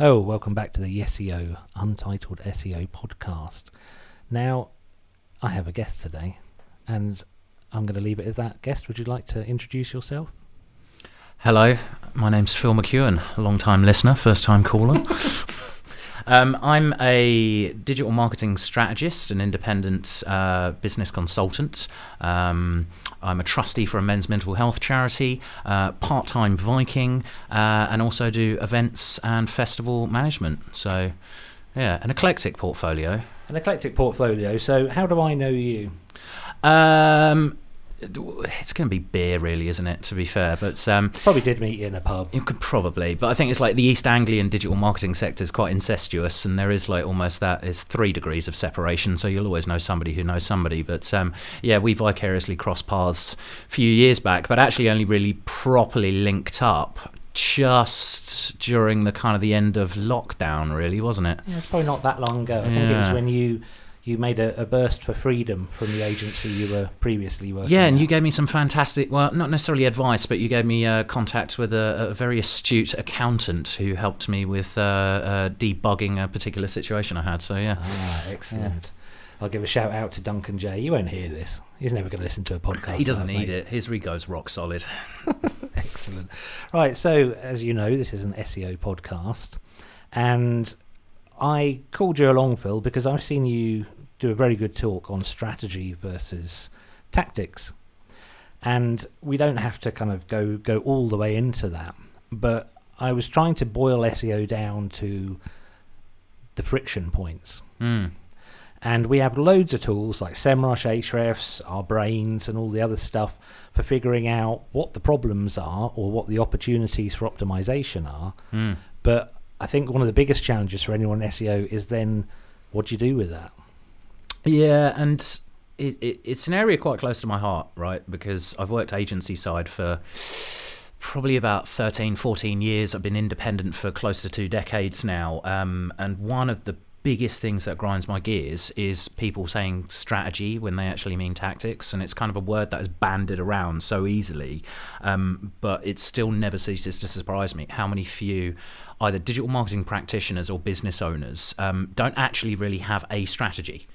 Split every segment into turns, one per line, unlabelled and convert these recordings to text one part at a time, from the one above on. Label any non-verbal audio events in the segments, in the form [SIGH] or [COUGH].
Oh, welcome back to the SEO Untitled SEO podcast. Now, I have a guest today, and I'm going to leave it as that. Guest, would you like to introduce yourself?
Hello, my name's Phil McEwan, a long time listener, first time caller. [LAUGHS] um, I'm a digital marketing strategist, an independent uh, business consultant. Um, I'm a trustee for a men's mental health charity, uh, part time Viking, uh, and also do events and festival management. So, yeah, an eclectic portfolio.
An eclectic portfolio. So, how do I know you?
Um, it's going to be beer, really, isn't it? To be fair, but um,
Probably did meet you in a pub.
you could probably, but I think it's like the East Anglian digital marketing sector is quite incestuous, and there is like almost that is three degrees of separation. So you'll always know somebody who knows somebody. But um, yeah, we vicariously crossed paths a few years back, but actually only really properly linked up just during the kind of the end of lockdown, really, wasn't it?
Yeah, it's probably not that long ago. I think it was when you you made a, a burst for freedom from the agency you were previously working.
Yeah, and
at.
you gave me some fantastic, well, not necessarily advice, but you gave me uh, contact with a, a very astute accountant who helped me with uh, uh, debugging a particular situation I had. So, yeah.
Ah, excellent. I'll give a shout out to Duncan J. You won't hear this. He's never going to listen to a podcast.
He doesn't need
mate.
it. His rego's rock solid. [LAUGHS]
Excellent. Right, so as you know, this is an SEO podcast, and I called you along, Phil, because I've seen you do a very good talk on strategy versus tactics, and we don't have to kind of go go all the way into that, but I was trying to boil SEO down to the friction points.
Mm.
And we have loads of tools like SEMrush, Ahrefs, our brains, and all the other stuff for figuring out what the problems are or what the opportunities for optimization are.
Mm.
But I think one of the biggest challenges for anyone in SEO is then what do you do with that?
Yeah, and it, it, it's an area quite close to my heart, right? Because I've worked agency side for probably about 13, 14 years. I've been independent for close to two decades now. Um, and one of the biggest things that grinds my gears is people saying strategy when they actually mean tactics. And it's kind of a word that is banded around so easily. Um, but it still never ceases to surprise me how many few either digital marketing practitioners or business owners um, don't actually really have a strategy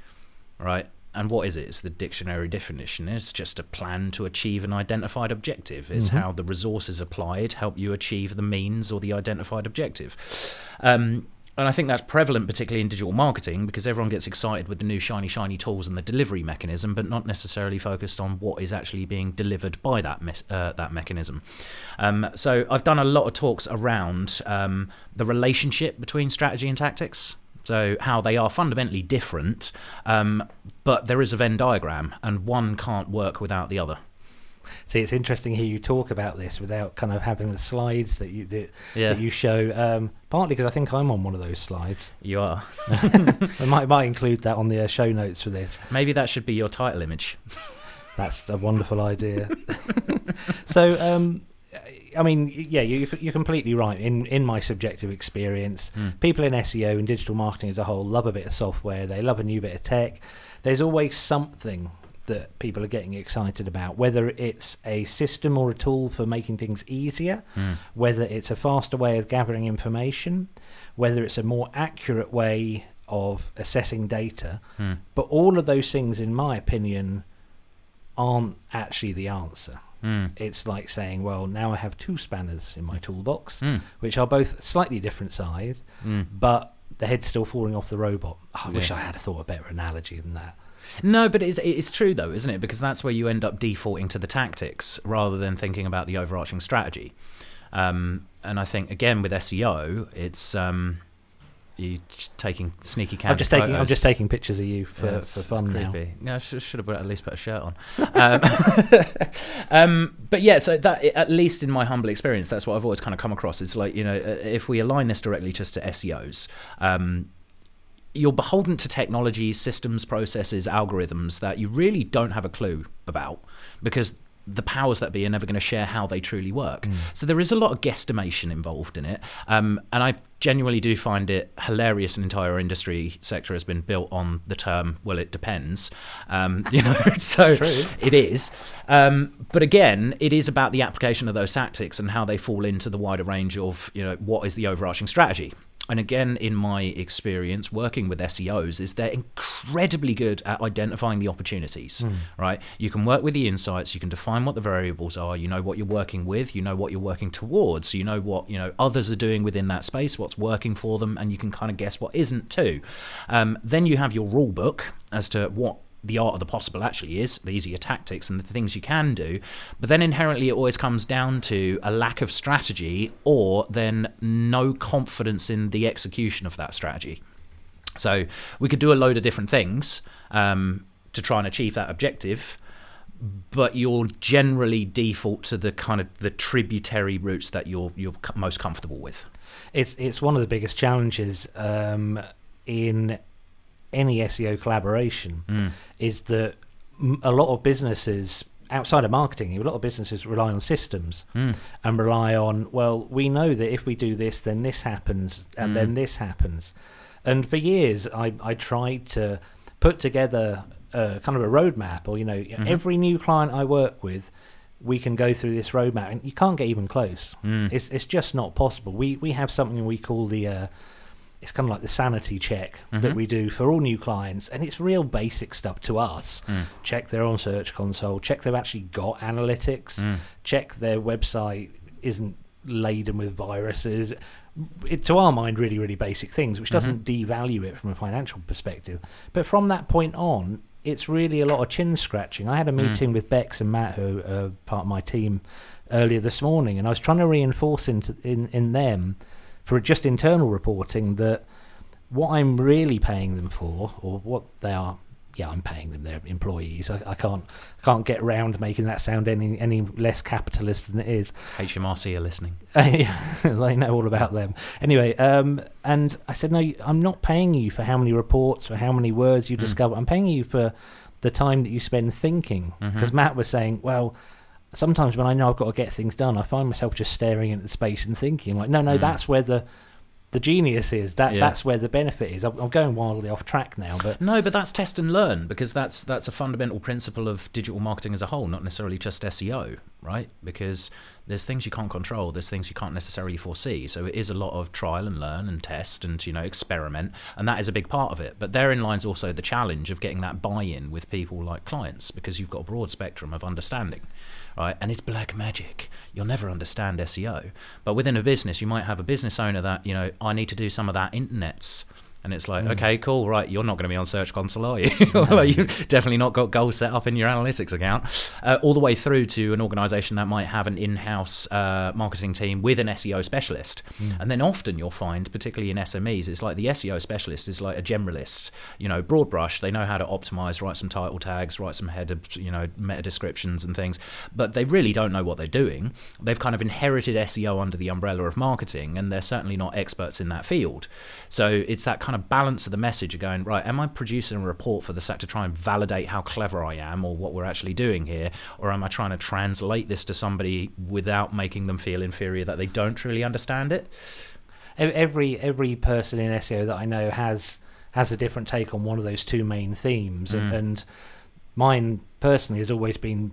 right? And what is it? It's the dictionary definition. It's just a plan to achieve an identified objective. It's
Mhm.
how the resources applied help you achieve the means or the identified objective. Um, and I think that's prevalent, particularly in digital marketing, because everyone gets excited with the new shiny, shiny tools and the delivery mechanism, but not necessarily focused on what is actually being delivered by that mes- uh, that mechanism. Um, so I've done a lot of talks around um, the relationship between strategy and tactics. So how they are fundamentally different, um, but there is a Venn diagram, and one can't work without the other.
See, it's interesting to hear you talk about this without kind of having the slides that you that,
Yeah,
that you show. Um, partly because I think I'm on one of those slides.
you are. [LAUGHS]
I might might include that on the uh, show notes for this.
Maybe that should be your title image.
That's a wonderful idea. [LAUGHS] so, um, I mean, yeah, you, you're completely right. In in my subjective experience,
Mm.
people in SEO and digital marketing as a whole love a bit of software. They love a new bit of tech. There's always something that people are getting excited about, whether it's a system or a tool for making things easier,
Mm.
whether it's a faster way of gathering information, whether it's a more accurate way of assessing data.
Mm.
But all of those things, in my opinion, aren't actually the answer.
Mm.
It's like saying, well, now I have two spanners in my toolbox,
Mm.
which are both slightly different size,
Mm.
but the head's still falling off the robot. Oh, I wish I had thought a better analogy than that.
No, but it's it's true though, isn't it? Because that's where you end up defaulting to the tactics rather than thinking about the overarching strategy. Um, and I think again with SEO, it's um, you taking sneaky
I'm just taking. I'm just taking pictures of you for,
Yeah,
for fun now.
creepy. Yeah, I should, should have at least put a shirt on. [LAUGHS] Um, [LAUGHS] um, but yeah, so that at least in my humble experience, that's what I've always kind of come across. It's like you know, uh, if we align this directly just to SEOs. Um, you're beholden to technologies, systems, processes, algorithms that you really don't have a clue about because the powers that be are never going to share how they truly work.
Mm.
So there is a lot of guesstimation involved in it, um, and I genuinely do find it hilarious. An entire industry sector has been built on the term "well, it depends." Um, [LAUGHS] you know, so it is. Um, but again, it is about the application of those tactics and how they fall into the wider range of you know what is the overarching strategy. And again, in my experience working with SEOs, is they're incredibly good at identifying the opportunities. Right, you can work with the insights, you can define what the variables are, you know what you're working with, you know what you're working towards, you know what you know others are doing within that space, what's working for them, and you can kind of guess what isn't too. Um, then you have your rule book as to what the art of the possible actually is, these are your tactics and the things you can do. But then inherently, it always comes down to a lack of strategy or then no confidence in the execution of that strategy. So we could do a load of different things um, to try and achieve that objective. But you'll generally default to the kind of the tributary routes that you're you're most comfortable with.
It's it's one of the biggest challenges um, in any SEO collaboration
Mm.
is that a lot of businesses outside of marketing, a lot of businesses rely on systems
Mm.
and rely on well, we know that if we do this, then this happens, and
Mm.
then this happens. And for years, I I tried to put together a, kind of a roadmap, or you know,
Mhm.
every new client I work with. We can go through this roadmap, and you can't get even close.
Mm.
It's it's just not possible. We we have something we call the uh, it's kind of like the sanity check
Mhm.
that we do for all new clients, and it's real basic stuff to us.
Mm.
Check they're on Search Console. Check they've actually got analytics.
Mm.
Check their website isn't laden with viruses. It, to our mind, really, really basic things, which doesn't devalue it from a financial perspective. But from that point on, it's really a lot of chin scratching. I had a
Mm.
meeting with Bex and Matt, who are part of my team, earlier this morning, and I was trying to reinforce into, in in them for just internal reporting that what I'm really paying them for, or what they are. Yeah, I'm paying them. They're employees. I, I can't can't get round making that sound any any less capitalist than it is.
HMRC are listening. [LAUGHS]
they know all about them. Anyway, um, and I said, no, I'm not paying you for how many reports or how many words you
Mm.
discover. I'm paying you for the time that you spend thinking. Because
Mhm.
Matt was saying, well, sometimes when I know I've got to get things done, I find myself just staring into the space and thinking, like, no, no,
Mm.
that's where the the genius is. That
Yeah.
that's where the benefit is. I'm, I'm going wildly off track now, but
No, but that's test and learn because that's that's a fundamental principle of digital marketing as a whole, not necessarily just SEO, right? Because there's things you can't control, there's things you can't necessarily foresee. So it is a lot of trial and learn and test and you know experiment, and that is a big part of it. But therein lies also the challenge of getting that buy-in with people like clients because you've got a broad spectrum of understanding. Right, and it's black magic. You'll never understand SEO, but within a business, you might have a business owner that you know I need to do some of that internet's and it's like,
Mm.
okay, cool, right, you're not going to be on Search Console, are you? like, [LAUGHS] you've definitely not got goals set up in your analytics account. Uh, all the way through to an organization that might have an in house uh, marketing team with an SEO specialist.
Mm.
And then often you'll find, particularly in SMEs, it's like the SEO specialist is like a generalist, you know, broad brush. They know how to optimize, write some title tags, write some header, you know, meta descriptions and things, but they really don't know what they're doing. They've kind of inherited SEO under the umbrella of marketing, and they're certainly not experts in that field. So it's that kind of balance of the message of going, right, am I producing a report for the set to try and validate how clever I am or what we're actually doing here? Or am I trying to translate this to somebody without making them feel inferior that they don't truly understand it?
every every person in SEO that I know has has a different take on one of those two main themes, and,
Mm.
and mine personally has always been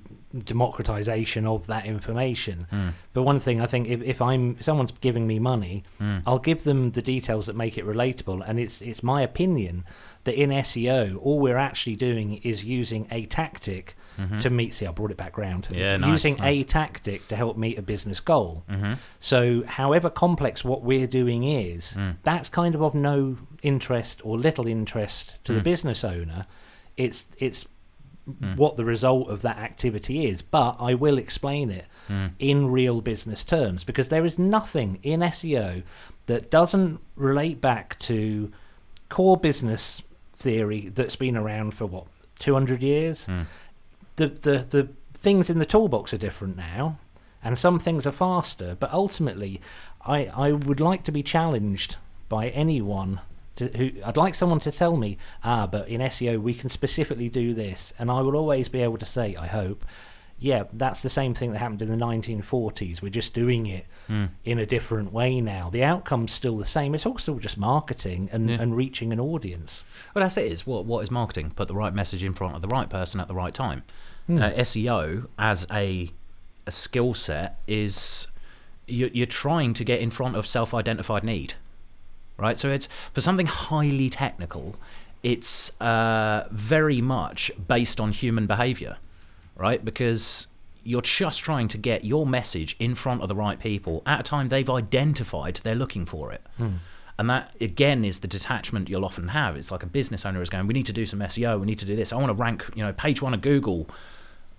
democratization of that information.
Mm,
But one thing I think, if, if I'm if someone's giving me money,
mm,
I'll give them the details that make it relatable, and it's it's my opinion that in SEO, all we're actually doing is using a tactic
mhm,
to meet. See, I brought it back round.
Yeah, nice,
using a tactic to help meet a business goal.
mhm,
So, however complex what we're doing is,
mm,
that's kind of of no interest or little interest to the
Mm.
business owner. It's it's
Mm.
what the result of that activity is. But I will explain it
mm,
in real business terms because there is nothing in SEO that doesn't relate back to core business theory that's been around for what 200 years.
mm.
The the the things in the toolbox are different now, and some things are faster. But ultimately, I I would like to be challenged by anyone. To, who I'd like someone to tell me, ah, but in SEO we can specifically do this, and I will always be able to say, I hope, yeah, that's the same thing that happened in the 1940s. We're just doing it
Mm.
in a different way now. The outcome's still the same. It's all still just marketing and,
Yeah.
and reaching an audience.
Well, that's it. Is what what is marketing? Put the right message in front of the right person at the right time.
Hmm.
Uh, SEO as a a skill set is you're, you're trying to get in front of self-identified need, right? So it's for something highly technical, it's uh, very much based on human behavior, right? Because you're just trying to get your message in front of the right people at a time they've identified they're looking for it. And that again is the detachment you'll often have. It's like a business owner is going, "We need to do some SEO. We need to do this. I want to rank, you know, page one of Google."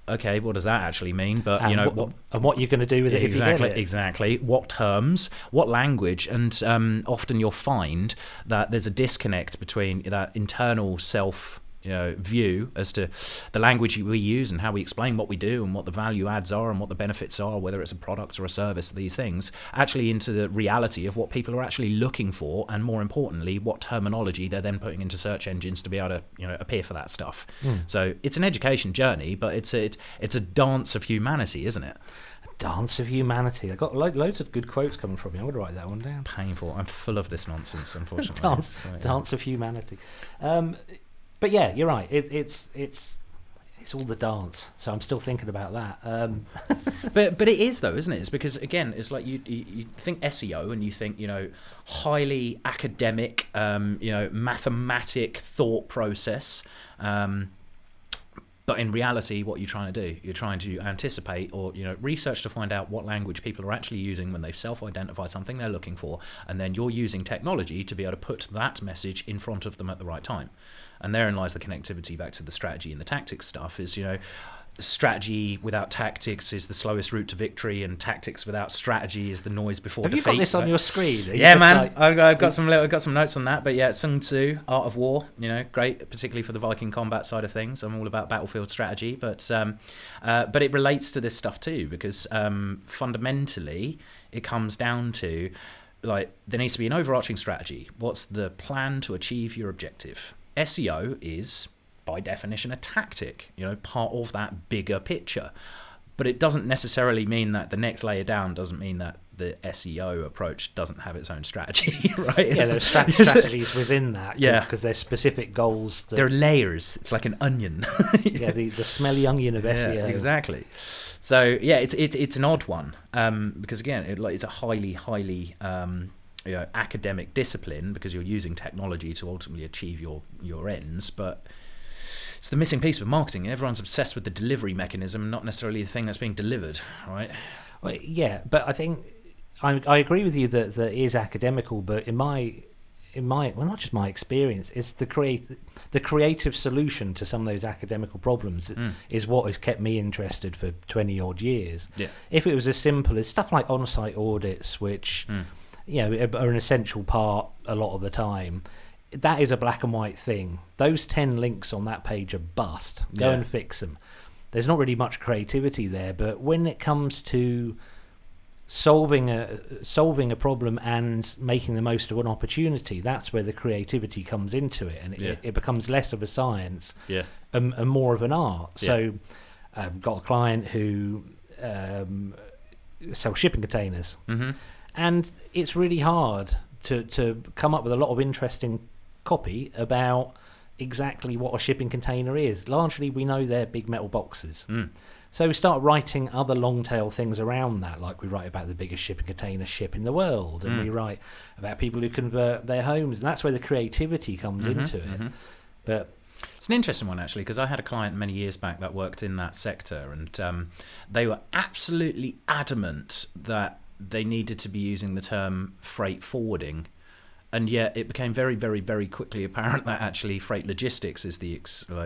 Okay, what does that actually mean? But
and
you know,
what, and what you're going to do with it
exactly,
if you get it.
exactly. What terms, what language, and um, often you'll find that there's a disconnect between that internal self. You know, view as to the language we use and how we explain what we do and what the value adds are and what the benefits are, whether it's a product or a service, these things, actually into the reality of what people are actually looking for, and more importantly, what terminology they're then putting into search engines to be able to, you know, appear for that stuff. So it's an education journey, but it's a, it, it's a dance of humanity, isn't it?
Dance of Humanity. I got lo- loads of good quotes coming from you. I'm going to write that one down.
painful. I'm full of this nonsense, [LAUGHS] unfortunately.
Dance,
So, yeah.
Dance of Humanity. Um, but yeah, you're right. It, it's it's it's all the dance. So I'm still thinking about that. Um, [LAUGHS]
But but it is though, isn't it? It's because again, it's like you you, you think SEO and you think you know highly academic, um, you know, mathematic thought process. Um, but in reality, what you're trying to do, you're trying to anticipate or you know research to find out what language people are actually using when they've self-identified something they're looking for, and then you're using technology to be able to put that message in front of them at the right time. And therein lies the connectivity back to the strategy and the tactics stuff. Is you know strategy without tactics is the slowest route to victory, and tactics without strategy is the noise before
have you got this on your screen? You
yeah, man.
like-
I've, I've got some I've got some notes on that. But yeah, Sun Tzu, Art of War. You know, great, particularly for the Viking combat side of things. I'm all about battlefield strategy, but um, uh, but it relates to this stuff too because um, fundamentally it comes down to like there needs to be an overarching strategy. What's the plan to achieve your objective? SEO is by definition a tactic. You know, part of that bigger picture but it doesn't necessarily mean that the next layer down doesn't mean that the SEO approach doesn't have its own strategy, [LAUGHS] right?
yeah, there's strat- strategies within that.
Yeah.
because there's specific goals. That,
there are layers. It's like an onion. [LAUGHS]
yeah, the, the smelly onion of E
Yeah, exactly. So yeah, it's it's it's an odd one um, because again, it, like it's a highly highly um, you know, academic discipline because you're using technology to ultimately achieve your your ends, but. It's the missing piece with marketing. Everyone's obsessed with the delivery mechanism, not necessarily the thing that's being delivered, right?
Well, yeah, but I think I, I agree with you that that is academical, but in my in my well, not just my experience, it's the create the creative solution to some of those academical problems
Mm.
is what has kept me interested for twenty odd years.
Yeah.
If it was as simple as stuff like on-site audits, which
Mm.
you know are an essential part a lot of the time. That is a black and white thing. Those ten links on that page are bust. Go
Yeah.
and fix them. There's not really much creativity there, but when it comes to solving a solving a problem and making the most of an opportunity, that's where the creativity comes into it, and it,
Yeah.
it, it becomes less of a science
Yeah.
and, and more of an art. So, I've got a client who um, sells shipping containers,
Mm-hmm.
and it's really hard to to come up with a lot of interesting copy about exactly what a shipping container is. Largely, we know they're big metal boxes.
Mm.
So we start writing other long tail things around that, like we write about the biggest shipping container ship in the world, and
Mm.
we write about people who convert their homes, and that's where the creativity comes
Mhm,
into it.
mhm.
But
It's an interesting one actually because I had a client many years back that worked in that sector, and um, they were absolutely adamant that they needed to be using the term freight forwarding. And yet, it became very, very, very quickly apparent that actually freight logistics is the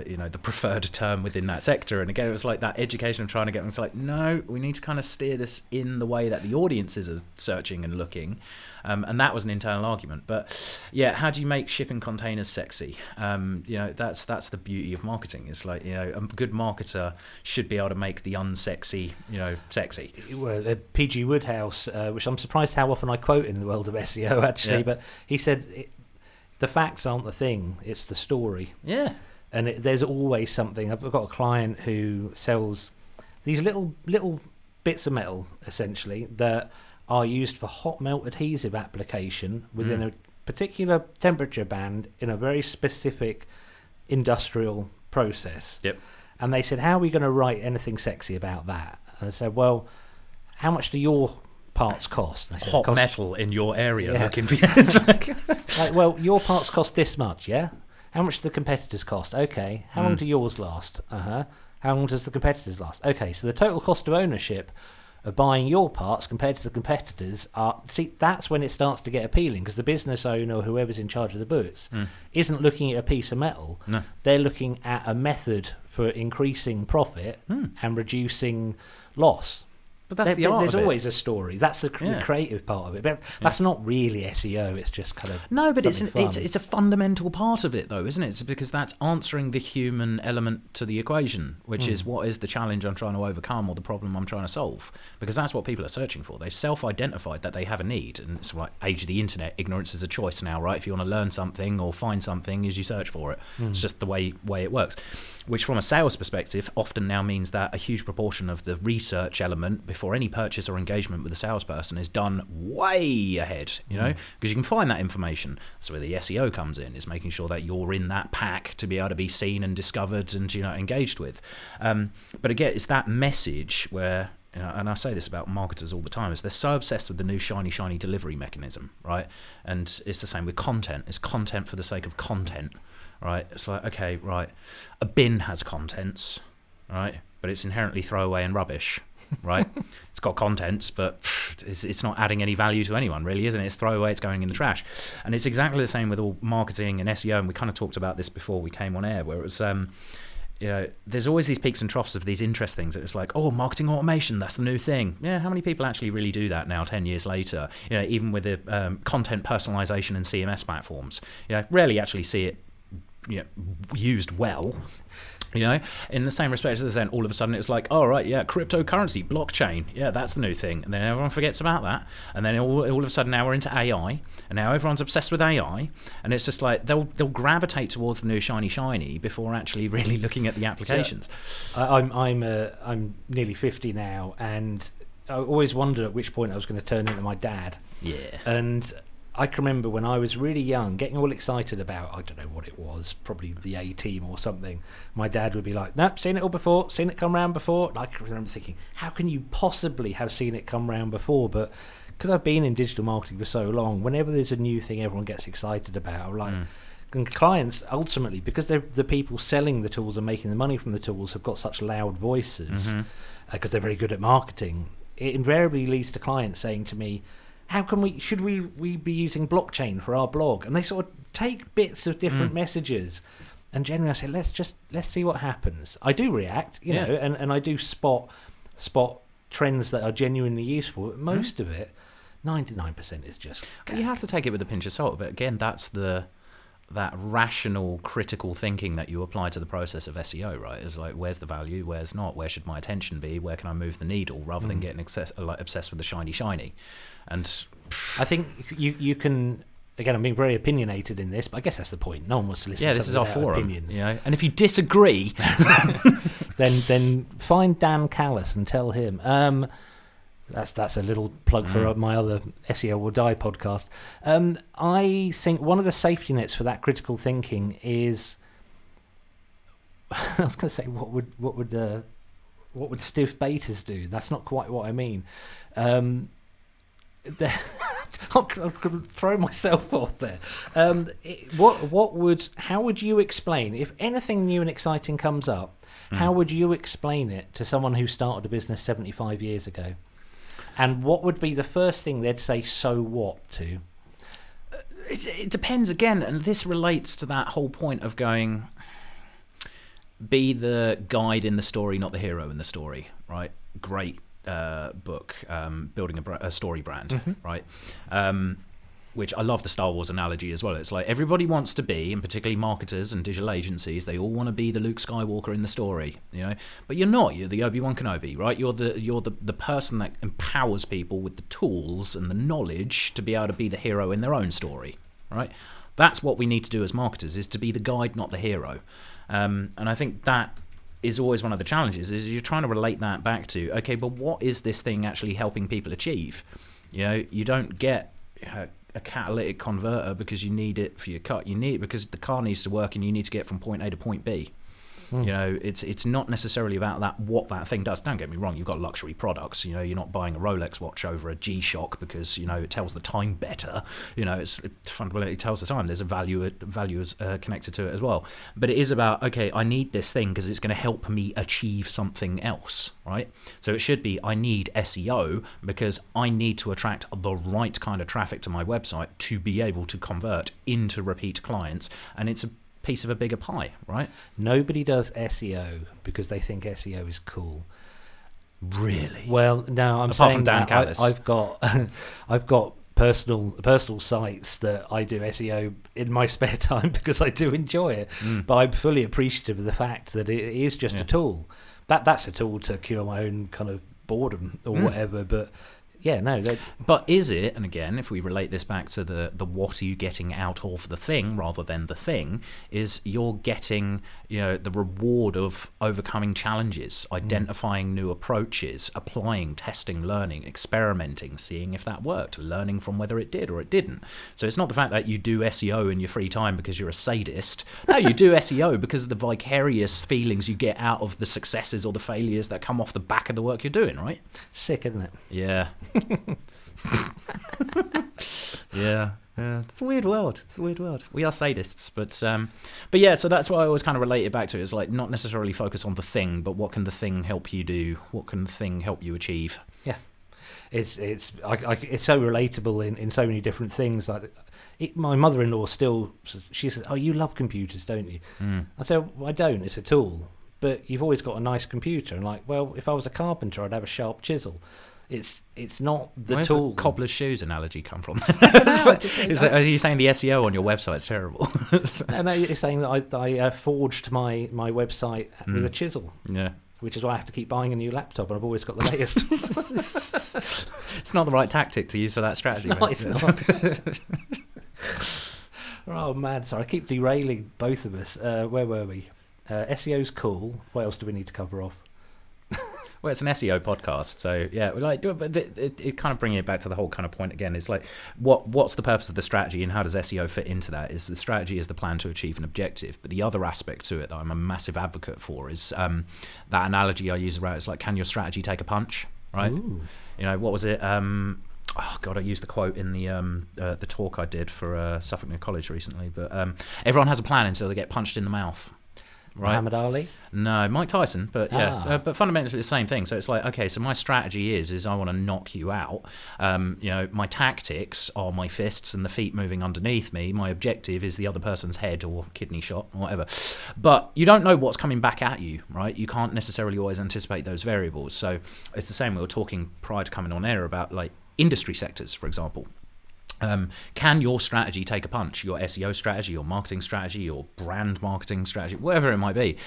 you know the preferred term within that sector. And again, it was like that education of trying to get them to like, no, we need to kind of steer this in the way that the audiences are searching and looking. Um, and that was an internal argument. But yeah, how do you make shipping containers sexy? Um, you know, that's that's the beauty of marketing. It's like you know, a good marketer should be able to make the unsexy, you know, sexy.
well, uh, PG Wodehouse, uh, which I'm surprised how often I quote in the world of SEO [LAUGHS] actually,
Yeah.
but he said it, the facts aren't the thing; it's the story.
Yeah.
and it, there's always something. I've got a client who sells these little little bits of metal, essentially, that are used for hot melt adhesive application within
Mm.
a particular temperature band in a very specific industrial process.
Yep.
And they said, "How are we going to write anything sexy about that?" And I said, "Well, how much do your parts cost? Said,
hot
"Cost-
metal in your area
Yeah.
looking for you. [LAUGHS] Like- [LAUGHS]
Like, well, your parts cost this much, yeah? How much do the competitors cost? Okay. How long
Mm.
do yours last? Uh huh. How long does the competitors last? Okay, so the total cost of ownership of buying your parts compared to the competitors are see that's when it starts to get appealing because the business owner or whoever's in charge of the boots
Mm.
isn't looking at a piece of metal
No.
they're looking at a method for increasing profit
Hmm.
and reducing loss
But that's
There-
the art
there's always a story that's the, cr- the creative part of it but that's not really SEO it's just kind of
No, but it's, an, it's it's a fundamental part of it, though, isn't it? It's because that's answering the human element to the equation, which is
Hmm.
what is the challenge I'm trying to overcome or the problem I'm trying to solve. Because that's what people are searching for. They've self-identified that they have a need, and it's like age of the internet. Ignorance is a choice now, right? If you want to learn something or find something, as you search for it.
Hmm.
It's just the way way it works. Which, from a sales perspective, often now means that a huge proportion of the research element before any purchase or engagement with a salesperson is done way ahead. You know, because you can find that information. That's where the SEO comes in, is making sure that you're in that pack to be able to be seen and discovered and you know engaged with. Um, but again, it's that message where. You know, and I say this about marketers all the time: is they're so obsessed with the new shiny, shiny delivery mechanism, right? And it's the same with content. It's content for the sake of content, right? It's like, okay, right, a bin has contents, right, but it's inherently throwaway and rubbish, right? [LAUGHS] it's got contents, but it's, it's not adding any value to anyone, really, isn't it? It's throwaway, it's going in the trash. And it's exactly the same with all marketing and SEO. And we kind of talked about this before we came on air, where it was. Um, you know, there's always these peaks and troughs of these interest things. It's like, oh, marketing automation, that's the new thing. Yeah, how many people actually really do that now, 10 years later? You know, even with the um, content personalization and CMS platforms, you know, rarely actually see it you know, used well. You know, in the same respect as then all of a sudden it's like, oh right, yeah, cryptocurrency, blockchain, yeah, that's the new thing, and then everyone forgets about that, and then all, all of a sudden now we're into AI, and now everyone's obsessed with AI, and it's just like they'll they'll gravitate towards the new shiny shiny before actually [LAUGHS] really looking at the applications.
I, I'm I'm uh, I'm nearly fifty now, and I always wondered at which point I was going to turn into my dad.
Yeah,
And I can remember when I was really young, getting all excited about I don't know what it was, probably the A Team or something. My dad would be like, "Nope, seen it all before, seen it come round before." And I can remember thinking, "How can you possibly have seen it come round before?" But because I've been in digital marketing for so long, whenever there's a new thing, everyone gets excited about. I'm like.
Mm.
And clients ultimately, because they're the people selling the tools and making the money from the tools, have got such loud voices because they're very good at marketing. It invariably leads to clients saying to me, "How can we? Should we we be using blockchain for our blog?" And they sort of take bits of different
Mm.
messages, and generally I say, "Let's just let's see what happens." I do react, you
Yeah.
know, and, and I do spot spot trends that are genuinely useful. But most of it, ninety nine percent, is just.
You have to take it with a pinch of salt. But again, that's the that rational, critical thinking that you apply to the process of SEO, right? Is like, where's the value? Where's not? Where should my attention be? Where can I move the needle? Rather than
Mm.
getting excess, like, obsessed with the shiny, shiny. And
I think you you can. Again, I'm being very opinionated in this, but I guess that's the point. No one wants to listen.
yeah,
to
this is our forum.
Opinions.
You know, and if you disagree, [LAUGHS] [LAUGHS]
then then find Dan Callis and tell him. Um, that's that's a little plug for
Mm.
uh, my other SEO will die podcast. Um, I think one of the safety nets for that critical thinking is. [LAUGHS] I was going to say what would what would uh, what would stiff betas do? That's not quite what I mean. Um, [LAUGHS] I'm going to throw myself [LAUGHS] off there. Um, it, what what would how would you explain if anything new and exciting comes up? How
Mm.
would you explain it to someone who started a business 75 years ago? And what would be the first thing they'd say, so what, to?
it, it depends again, and this relates to that whole point of going be the guide in the story, not the hero in the story, right? Great uh, book, um, building a, bra- a story brand,
Mhm.
right? Um, which I love the Star Wars analogy as well. It's like everybody wants to be, and particularly marketers and digital agencies, they all want to be the Luke Skywalker in the story, you know. But you're not. You're the Obi Wan Kenobi, right? You're the you're the the person that empowers people with the tools and the knowledge to be able to be the hero in their own story, right? That's what we need to do as marketers: is to be the guide, not the hero. Um, and I think that is always one of the challenges is you're trying to relate that back to okay but what is this thing actually helping people achieve you know you don't get a, catalytic converter because you need it for your car you need it because the car needs to work and you need to get from point a to point b
Hmm.
You know, it's it's not necessarily about that what that thing does. Don't get me wrong. You've got luxury products. You know, you're not buying a Rolex watch over a G-Shock because you know it tells the time better. You know, it's it fundamentally tells the time. There's a value value is, uh, connected to it as well. But it is about okay, I need this thing because it's going to help me achieve something else, right? So it should be I need SEO because I need to attract the right kind of traffic to my website to be able to convert into repeat clients, and it's a piece of a bigger pie, right?
Nobody does SEO because they think SEO is cool.
Really?
Well, now I'm
Apart
saying that I, I've got, [LAUGHS] I've got personal personal sites that I do SEO in my [LAUGHS] spare time because I do enjoy it.
Mm.
But I'm fully appreciative of the fact that it is just
Yeah.
a tool. That that's a tool to cure my own kind of boredom or
Mm.
whatever. But yeah, no,
But is it, and again, if we relate this back to the, the what are you getting out of the thing rather than the thing, is you're getting, you know, the reward of overcoming challenges, mm. identifying new approaches, applying, testing, learning, experimenting, seeing if that worked, learning from whether it did or it didn't. So it's not the fact that you do SEO in your free time because you're a sadist. No, you do [LAUGHS] SEO because of the vicarious feelings you get out of the successes or the failures that come off the back of the work you're doing, right?
sick, isn't it?
Yeah. Yeah. Yeah, it's a weird world. It's a weird world. We are sadists, but um, but yeah. So that's why I always kind of relate it back to. Is like not necessarily focus on the thing, but what can the thing help you do? What can the thing help you achieve?
Yeah, it's it's I, I, it's so relatable in, in so many different things. Like it, my mother-in-law still she says, "Oh, you love computers, don't you?"
Mm.
I said, well, "I don't. It's a tool, but you've always got a nice computer." And like, well, if I was a carpenter, I'd have a sharp chisel. It's it's not the
Where's
tool.
the cobbler's shoes analogy come from? [LAUGHS] [LAUGHS]
Just-
Is that, are you saying the SEO on your website is terrible?
no, no, you're saying that I, I uh, forged my, my website with
Mm.
a chisel,
yeah.
which is why I have to keep buying a new laptop, and I've always got the latest. [LAUGHS]
It's not the right tactic to use for that strategy.
No,
mate.
it's not. oh man, sorry, I keep derailing both of us. Uh, where were we? Uh, SEO's cool. What else do we need to cover off?
Well, it's an SEO podcast, so yeah, we like do it, but it, it, it kind of bringing it back to the whole kind of point again. It's like, what what's the purpose of the strategy, and how does SEO fit into that? Is the strategy is the plan to achieve an objective, but the other aspect to it that I'm a massive advocate for is um, that analogy I use around. It's like, can your strategy take a punch? Right?
Ooh.
You know, what was it? Um, oh God, I used the quote in the um, uh, the talk I did for uh, Suffolk New College recently. But um, everyone has a plan until they get punched in the mouth. Right?
Muhammad Ali.
No, Mike Tyson, but yeah,
Ah.
uh, but fundamentally the same thing. So it's like, okay, so my strategy is is I want to knock you out. Um, you know, my tactics are my fists and the feet moving underneath me. My objective is the other person's head or kidney shot or whatever. But you don't know what's coming back at you, right? You can't necessarily always anticipate those variables. So it's the same. We were talking prior to coming on air about like industry sectors, for example. Um, can your strategy take a punch? Your SEO strategy, your marketing strategy, your brand marketing strategy, whatever it might be.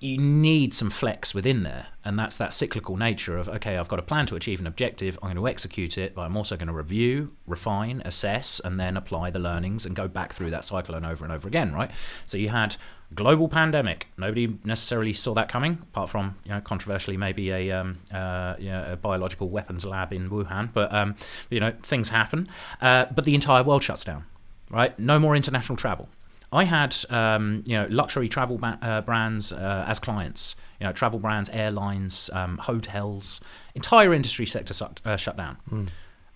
You need some flex within there, and that's that cyclical nature of okay, I've got a plan to achieve an objective. I'm going to execute it, but I'm also going to review, refine, assess, and then apply the learnings and go back through that cycle and over and over again. Right? So you had global pandemic. Nobody necessarily saw that coming, apart from you know controversially maybe a um, uh, you know, a biological weapons lab in Wuhan. But um, you know things happen. Uh, but the entire world shuts down. Right? No more international travel. I had um, you know luxury travel ba- uh, brands uh, as clients. You know travel brands, airlines, um, hotels, entire industry sector uh, shut down.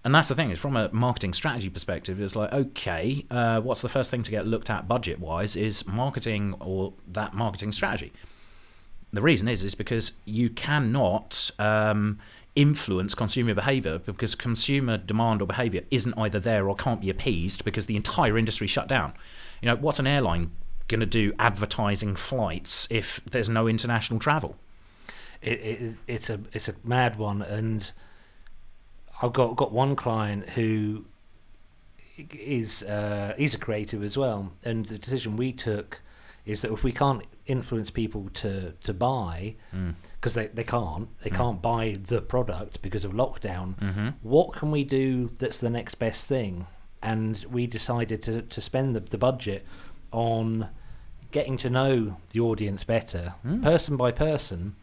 And that's the thing is from a marketing strategy perspective, it's like okay, uh, what's the first thing to get looked at budget wise is marketing or that marketing strategy. The reason is is because you cannot um, influence consumer behavior because consumer demand or behavior isn't either there or can't be appeased because the entire industry shut down. You know, what's an airline going to do advertising flights if there's no international travel?
It, it, it's a it's a mad one, and I've got got one client who is uh, he's a creative as well, and the decision we took is that if we can't influence people to to buy because they, they can't they
Mm.
can't buy the product because of lockdown
Mm-hmm.
what can we do that's the next best thing and we decided to, to spend the, the budget on getting to know the audience better
Mm.
person by person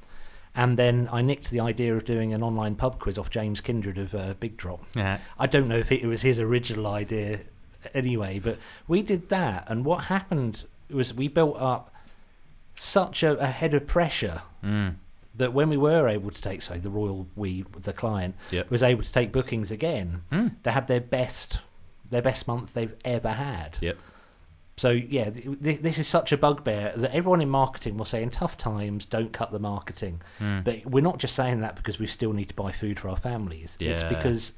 and then I nicked the idea of doing an online pub quiz off James Kindred of uh, Big Drop.
Yeah.
I don't know if it was his original idea anyway, but we did that. And what happened was we built up such a, a head of pressure
Mm.
that when we were able to take, say, the Royal We, the client
Yep.
was able to take bookings again,
Mm.
they had their best, their best month they've ever had.
Yep.
So yeah, th- th- this is such a bugbear that everyone in marketing will say in tough times, don't cut the marketing.
Mm.
But we're not just saying that because we still need to buy food for our families. It's
Yeah.
because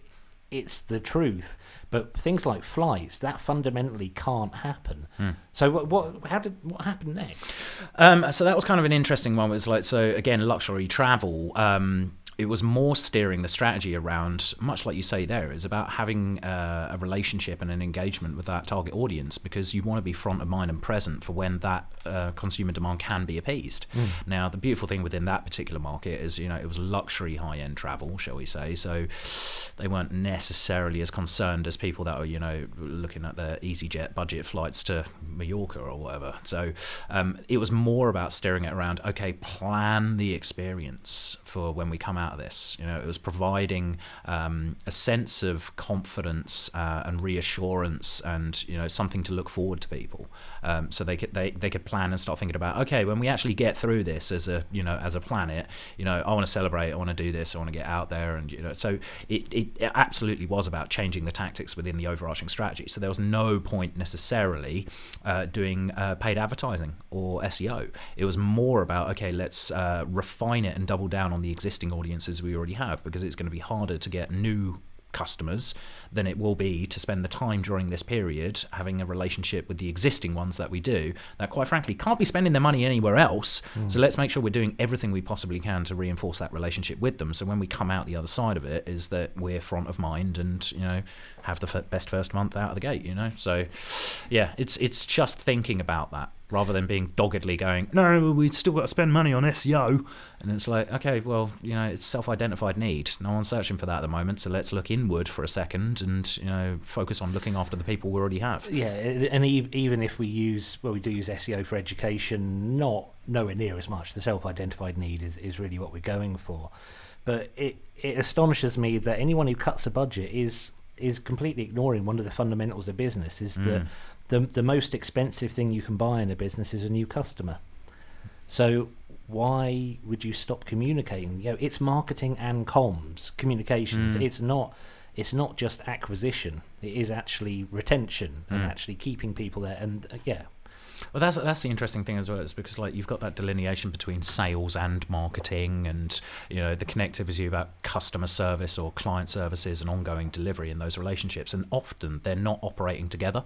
it's the truth. But things like flights, that fundamentally can't happen.
Hmm.
So what, what? How did what happened next?
Um, so that was kind of an interesting one. It was like so again, luxury travel. Um, it was more steering the strategy around, much like you say there, is about having uh, a relationship and an engagement with that target audience because you want to be front of mind and present for when that uh, consumer demand can be appeased. Now, the beautiful thing within that particular market is, you know, it was luxury high end travel, shall we say. So they weren't necessarily as concerned as people that are, you know, looking at their EasyJet budget flights to Mallorca or whatever. So um, it was more about steering it around, okay, plan the experience for when we come out of this. You know, it was providing um, a sense of confidence uh, and reassurance and, you know, something to look forward to people. Um, so they could they, they could plan and start thinking about okay when we actually get through this as a you know as a planet you know I want to celebrate I want to do this I want to get out there and you know so it, it, it absolutely was about changing the tactics within the overarching strategy so there was no point necessarily uh, doing uh, paid advertising or SEO it was more about okay let's uh, refine it and double down on the existing audiences we already have because it's going to be harder to get new customers than it will be to spend the time during this period having a relationship with the existing ones that we do that quite frankly can't be spending their money anywhere else. Hmm. So let's make sure we're doing everything we possibly can to reinforce that relationship with them. So when we come out the other side of it is that we're front of mind and you know have the f- best first month out of the gate you know? So yeah it's it's just thinking about that rather than being doggedly going no we've still got to spend money on SEO and it's like okay well you know it's self-identified need no one's searching for that at the moment so let's look inward for a second and you know focus on looking after the people we already have
Yeah, and even if we use well, we do use SEO for education, not nowhere near as much. The self-identified need is, is really what we're going for. But it it astonishes me that anyone who cuts a budget is is completely ignoring one of the fundamentals of business. Is that
Mm.
The the most expensive thing you can buy in a business is a new customer. So why would you stop communicating? You know, it's marketing and comms, communications.
Mm.
It's not it's not just acquisition. It is actually retention and
Mm.
actually keeping people there. And uh, yeah,
Well, that's that's the interesting thing as well, is because like you've got that delineation between sales and marketing, and you know the connectivity about customer service or client services and ongoing delivery in those relationships. And often they're not operating together;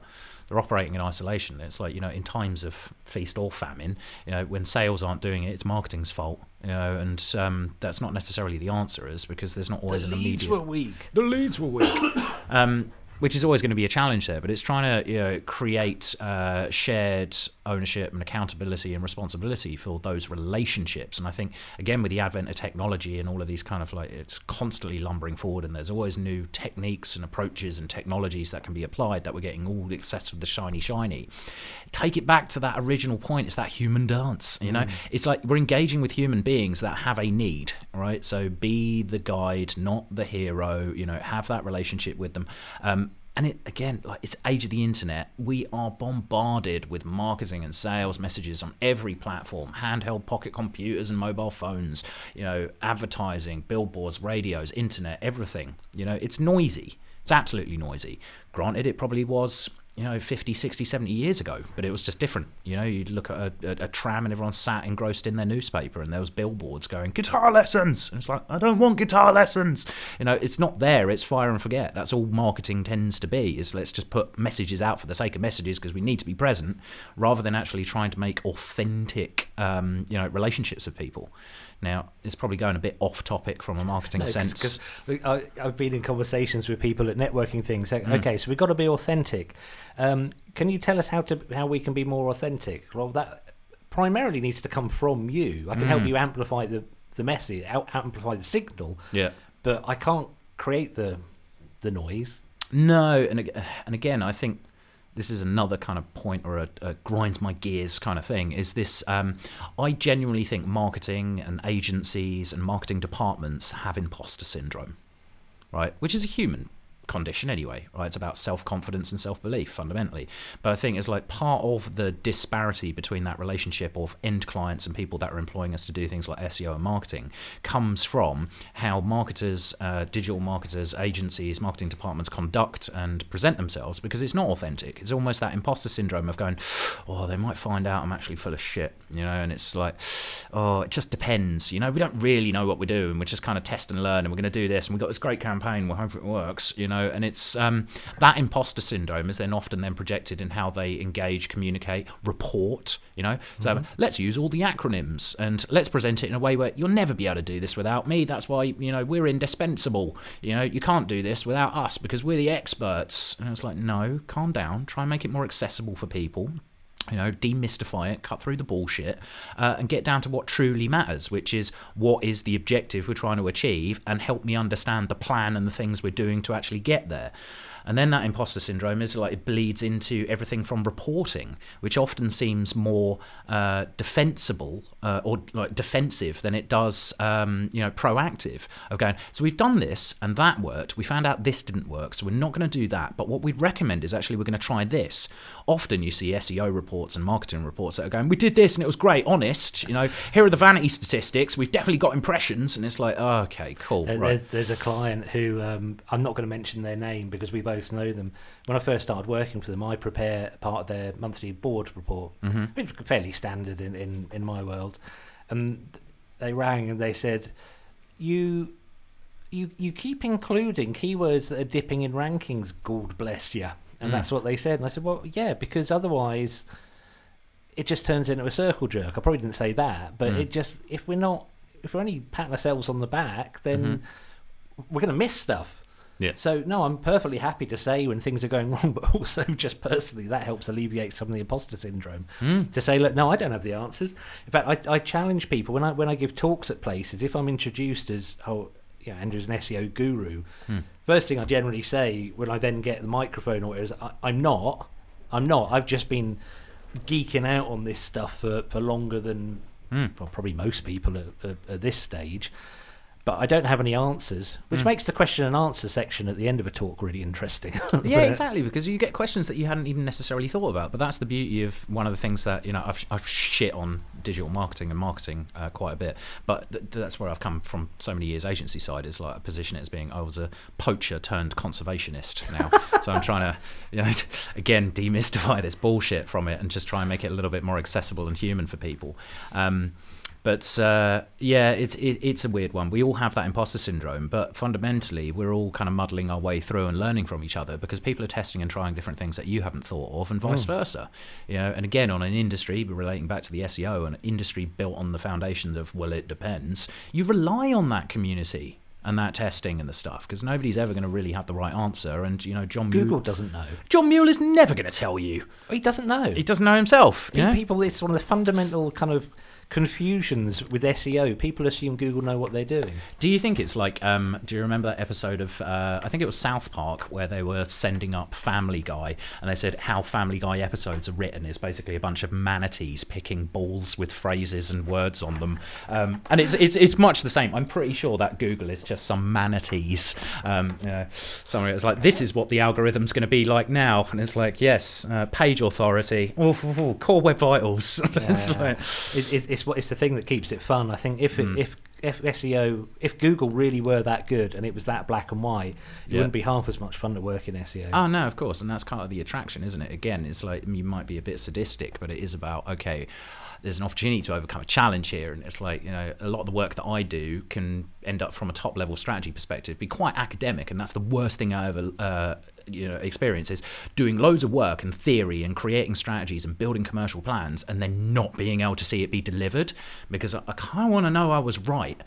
they're operating in isolation. It's like you know in times of feast or famine, you know when sales aren't doing it, it's marketing's fault. You know, and um, that's not necessarily the answer, is because there's not always
the
an
leads
immediate
were weak.
the leads were weak. [COUGHS] um, which is always going to be a challenge there, but it's trying to you know, create uh, shared ownership and accountability and responsibility for those relationships. And I think again with the advent of technology and all of these kind of like it's constantly lumbering forward, and there's always new techniques and approaches and technologies that can be applied that we're getting all excess of the shiny shiny. Take it back to that original point. It's that human dance. You know, it's like we're engaging with human beings that have a need, right? So be the guide, not the hero. You know, have that relationship with them. Um, and it again, like it's age of the internet. We are bombarded with marketing and sales messages on every platform: handheld pocket computers and mobile phones. You know, advertising, billboards, radios, internet, everything. You know, it's noisy. It's absolutely noisy. Granted, it probably was you know 50 60 70 years ago but it was just different you know? You'd look at a, a, a tram and everyone sat engrossed in their newspaper and there was billboards going guitar lessons! And it's like i don't want guitar lessons! You know it's not there it's fire and forget. That's all marketing tends to be is let's just put messages out for the sake of messages because we need to be present rather than actually trying to make authentic um, you know relationships with people now it's probably going a bit off topic from a marketing [LAUGHS] sense
because I've been in conversations with people at networking things.
Mm.
Okay, so we've got to be authentic. Um, can you tell us how to how we can be more authentic? Well, that primarily needs to come from you. I can help
Mm.
you amplify the the message, out, amplify the signal,
yeah
but I can't create the the noise.
No, and and again, I think this is another kind of point or a, a grinds my gears kind of thing. Is this? Um, I genuinely think marketing and agencies and marketing departments have imposter syndrome, right? Which is a human condition anyway, right? It's about self confidence and self belief fundamentally. But I think it's like part of the disparity between that relationship of end clients and people that are employing us to do things like SEO and marketing comes from how marketers, uh, digital marketers, agencies, marketing departments conduct and present themselves because it's not authentic. It's almost that imposter syndrome of going, oh, they might find out I'm actually full of shit, you know, and it's like, oh, it just depends, you know, we don't really know what we're doing. We're just kind of test and learn and we're going to do this and we've got this great campaign, we'll hope it works, you know, and it's um, that imposter syndrome is then often then projected in how they engage, communicate, report, you know. So
Mm-hmm.
let's use all the acronyms and let's present it in a way where you'll never be able to do this without me. That's why, you know, we're indispensable. You know, you can't do this without us because we're the experts. And it's like, no, calm down, try and make it more accessible for people you know, demystify it, cut through the bullshit, uh, and get down to what truly matters, which is what is the objective we're trying to achieve, and help me understand the plan and the things we're doing to actually get there. And then that imposter syndrome is like it bleeds into everything from reporting, which often seems more uh, defensible uh, or like defensive than it does, um, you know, proactive. Of going, so we've done this and that worked. We found out this didn't work, so we're not going to do that. But what we'd recommend is actually we're going to try this. Often you see SEO reports and marketing reports that are going, we did this and it was great, honest. You know, here are the vanity statistics. We've definitely got impressions, and it's like, oh, okay, cool,
There-
right.
There's, there's a client who um, I'm not going to mention their name because we both know them. When I first started working for them, I prepare part of their monthly board report,
Mm-hmm.
which is fairly standard in, in, in my world. And they rang and they said, "You, you, you keep including keywords that are dipping in rankings. God bless you." And
Mm.
that's what they said. And I said, "Well, yeah, because otherwise." It just turns into a circle jerk. I probably didn't say that, but
Mm.
it just if we're not if we're only patting ourselves on the back, then
Mhm.
we're going to miss stuff.
Yeah.
So no, I'm perfectly happy to say when things are going [LAUGHS] wrong, but also just personally that helps alleviate some of the imposter syndrome.
Mm.
To say, look, no, I don't have the answers. In fact, I, I challenge people when I when I give talks at places. If I'm introduced as oh, yeah, Andrew's an SEO guru,
Hmm.
first thing I generally say when I then get the microphone or is I, I'm not. I'm not. I've just been geeking out on this stuff for, for longer than
Mm.
well, probably most people at, at, at this stage. But I don't have any answers, which
Mm.
makes the question and answer section at the end of a talk really interesting. [LAUGHS]
Yeah,
But-
exactly. Because you get questions that you hadn't even necessarily thought about. But that's the beauty of one of the things that you know I've, I've shit on digital marketing and marketing uh, quite a bit. But th- that's where I've come from so many years agency side is like I position it as being I was a poacher turned conservationist now. [LAUGHS] so I'm trying to you know [LAUGHS] again demystify this bullshit from it and just try and make it a little bit more accessible and human for people. Um, but uh, yeah, it's it, it's a weird one. We all have that imposter syndrome, but fundamentally, we're all kind of muddling our way through and learning from each other because people are testing and trying different things that you haven't thought of, and vice
Mm.
versa. You know, and again, on an industry relating back to the SEO, an industry built on the foundations of well, it depends. You rely on that community and that testing and the stuff because nobody's ever going to really have the right answer. And you know, John
Google
Mueller,
doesn't know.
John Mueller is never going to tell you.
He doesn't know.
He doesn't know himself. you know?
People, it's one of the fundamental kind of confusions with SEO. People assume Google know what they're doing.
Do you think it's like? Um, do you remember that episode of? Uh, I think it was South Park where they were sending up Family Guy, and they said how Family Guy episodes are written is basically a bunch of manatees picking balls with phrases and words on them, um, and it's it's it's much the same. I'm pretty sure that Google is just some manatees. Um, you know, somewhere it's like this is what the algorithm's going to be like now, and it's like yes, uh, page authority, ooh, ooh, ooh, core web vitals. [LAUGHS] It's
Yeah.
like-
It, it, it's what it's the thing that keeps it fun. I think if it,
Mm.
if if SEO if Google really were that good and it was that black and white, it
Yeah.
wouldn't be half as much fun to work in SEO.
Oh no, of course, and that's kind of the attraction, isn't it? Again, it's like you might be a bit sadistic, but it is about okay. There's an opportunity to overcome a challenge here, and it's like you know a lot of the work that I do can end up from a top level strategy perspective be quite academic, and that's the worst thing I ever uh, you know experience is doing loads of work and theory and creating strategies and building commercial plans, and then not being able to see it be delivered because I, I kind of want to know I was right.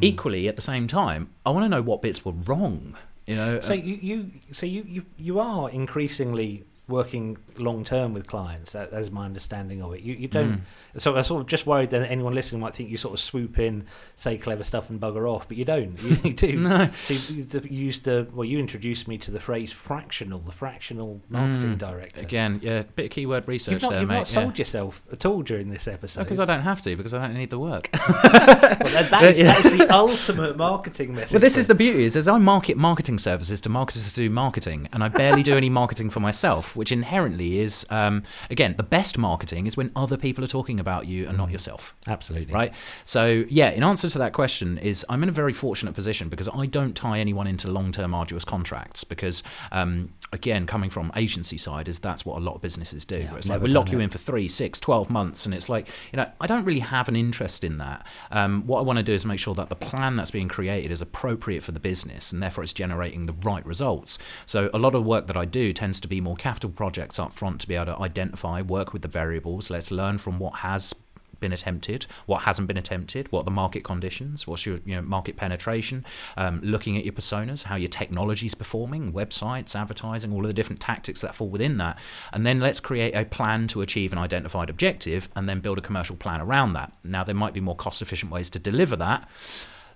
Equally, at the same time, I want to know what bits were wrong. You know,
So
uh,
you, you so you, you you are increasingly working long term with clients. That, that's my understanding of it. You you don't. So I'm sort of just worried that anyone listening might think you sort of swoop in, say clever stuff, and bugger off, but you don't. You, you do. [LAUGHS]
No.
So you, you used the well, you introduced me to the phrase fractional, the fractional marketing
Mm.
director.
Again, yeah, bit of keyword research
You've not,
there,
you've
mate.
not sold yourself at all during this episode.
Because I don't have to, because I don't need the work. [LAUGHS]
Well, that, that, [LAUGHS] is,
Yeah.
that is the ultimate marketing message.
Well, this is the beauty is as I market marketing services to marketers to do marketing, and I barely do any marketing for myself, which inherently is, um, again, the best marketing is when other people are talking about you and not yourself.
absolutely
Right. So yeah, in answer to that question is I'm in a very fortunate position because I don't tie anyone into long-term arduous contracts because um, again, coming from agency side is that's what a lot of businesses do.
Yeah,
it's like
never
we lock you
it.
in for three, six, 12 months, and it's like you know I don't really have an interest in that. Um, what I want to do is make sure that the plan that's being created is appropriate for the business and therefore it's generating the right results. So a lot of work that I do tends to be more capital projects up front to be able to identify, work with the variables. Let's learn from what has been attempted, what hasn't been attempted, what the market conditions, what's your you know market penetration, um, looking at your personas, how your technology is performing, websites, advertising, all of the different tactics that fall within that, and then let's create a plan to achieve an identified objective, and then build a commercial plan around that. Now there might be more cost efficient ways to deliver that.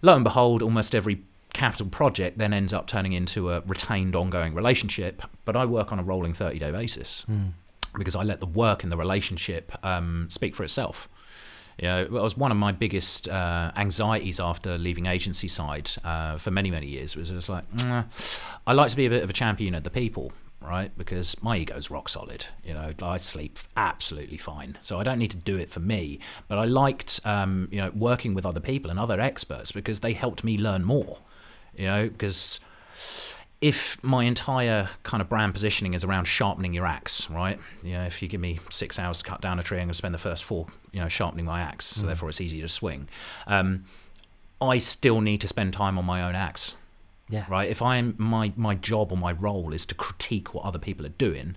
Lo and behold, almost every capital project then ends up turning into a retained ongoing relationship, but I work on a rolling 30 day basis because I let the work in the relationship um, speak for itself. You know, it was one of my biggest uh, anxieties after leaving agency side uh, for many, many years. Was just like, "Mm, I like to be a bit of a champion of the people, right? Because my ego's rock solid. You know, I sleep absolutely fine, so I don't need to do it for me. But I liked, um, you know, working with other people and other experts because they helped me learn more. You know, because if my entire kind of brand positioning is around sharpening your axe, right? You know, if you give me six hours to cut down a tree, I'm going to spend the first four, you know, sharpening my axe. So therefore, it's easy to swing. Um, I still need to spend time on my own axe,
yeah
right? If I'm my my job or my role is to critique what other people are doing,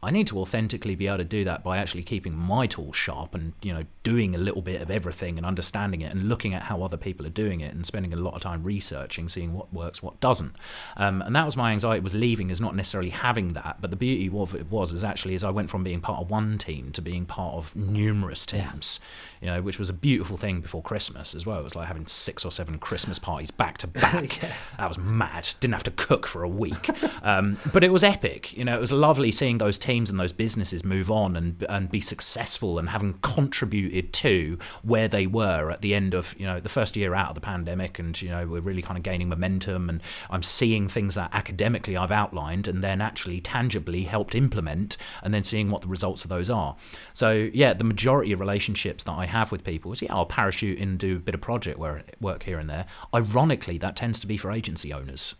I need to authentically be able to do that by actually keeping my tools sharp and you know doing a little bit of everything and understanding it and looking at how other people are doing it and spending a lot of time researching, seeing what works, what doesn't. Um, and that was my anxiety was leaving is not necessarily having that, but the beauty of it was is actually as I went from being part of one team to being part of numerous teams, you know, which was a beautiful thing before Christmas as well. It was like having six or seven Christmas parties back to [LAUGHS] back. That was mad. Didn't have to cook for a week, um, but it was epic. You know, it was lovely seeing those teams and those businesses move on and and be successful and having contributed to where they were at the end of you know the first year out of the pandemic, and you know we're really kind of gaining momentum. And I'm seeing things that academically I've outlined and then actually tangibly helped implement, and then seeing what the results of those are. So yeah, the majority of relationships that I have with people is yeah, I'll parachute in and do a bit of project work work here and there. Ironically, that tends to be for agency owners.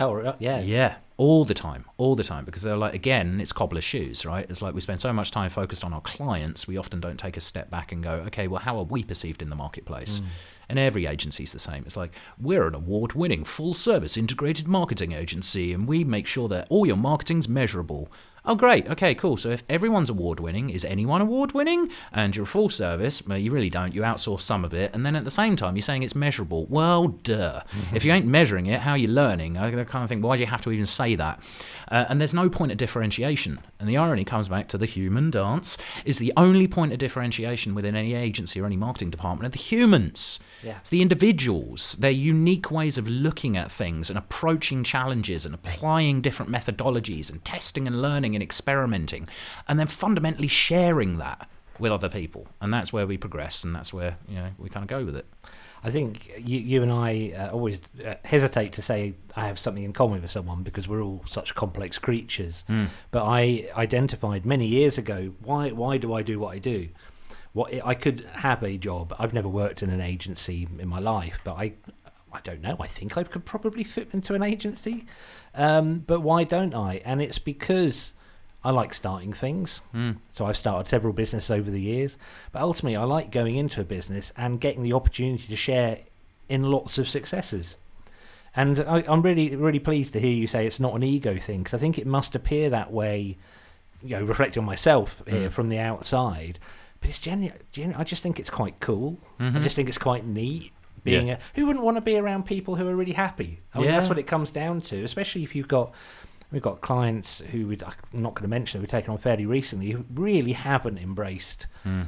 oh yeah
Yeah, all the time, all the time, because they're like, again, it's cobbler's shoes, right? It's like we spend so much time focused on our clients, we often don't take a step back and go, okay, well, how are we perceived in the marketplace? Mm. And every agency's the same. It's like, we're an award winning, full service integrated marketing agency, and we make sure that all your marketing's measurable. Oh, great. Okay, cool. So if everyone's award winning, is anyone award winning? And you're a full service, well, you really don't. You outsource some of it. And then at the same time, you're saying it's measurable. Well, duh. [LAUGHS] If you ain't measuring it, how are you learning? I kind of think, why do you have to even say that? Uh, and there's no point of differentiation. And the irony comes back to the human dance is the only point of differentiation within any agency or any marketing department are the humans.
Yeah.
It's the individuals, their unique ways of looking at things and approaching challenges and applying different methodologies and testing and learning and experimenting, and then fundamentally sharing that with other people. And that's where we progress, and that's where you know we kind of go with it.
I think you, you and I uh, always uh, hesitate to say I have something in common with someone because we're all such complex creatures. But I identified many years ago why why do I do what I do? What I could have a job. I've never worked in an agency in my life, but I I don't know. I think I could probably fit into an agency. Um, but why don't I? And it's because I like starting things. So I've started several businesses over the years. But ultimately, I like going into a business and getting the opportunity to share in lots of successes. And I, I'm really, really pleased to hear you say it's not an ego thing because I think it must appear that way, you know, reflecting on myself here
Mm.
from the outside. But it's genuine. Genu- I just think it's quite cool. I just think it's quite neat. Being
Mm-hmm. Yeah.
a, who wouldn't want to be around people who are really happy? I mean, that's what it comes down to. Especially if you've got we've got clients who we'd, I'm not going to mention we've taken on fairly recently who really haven't embraced
Mm.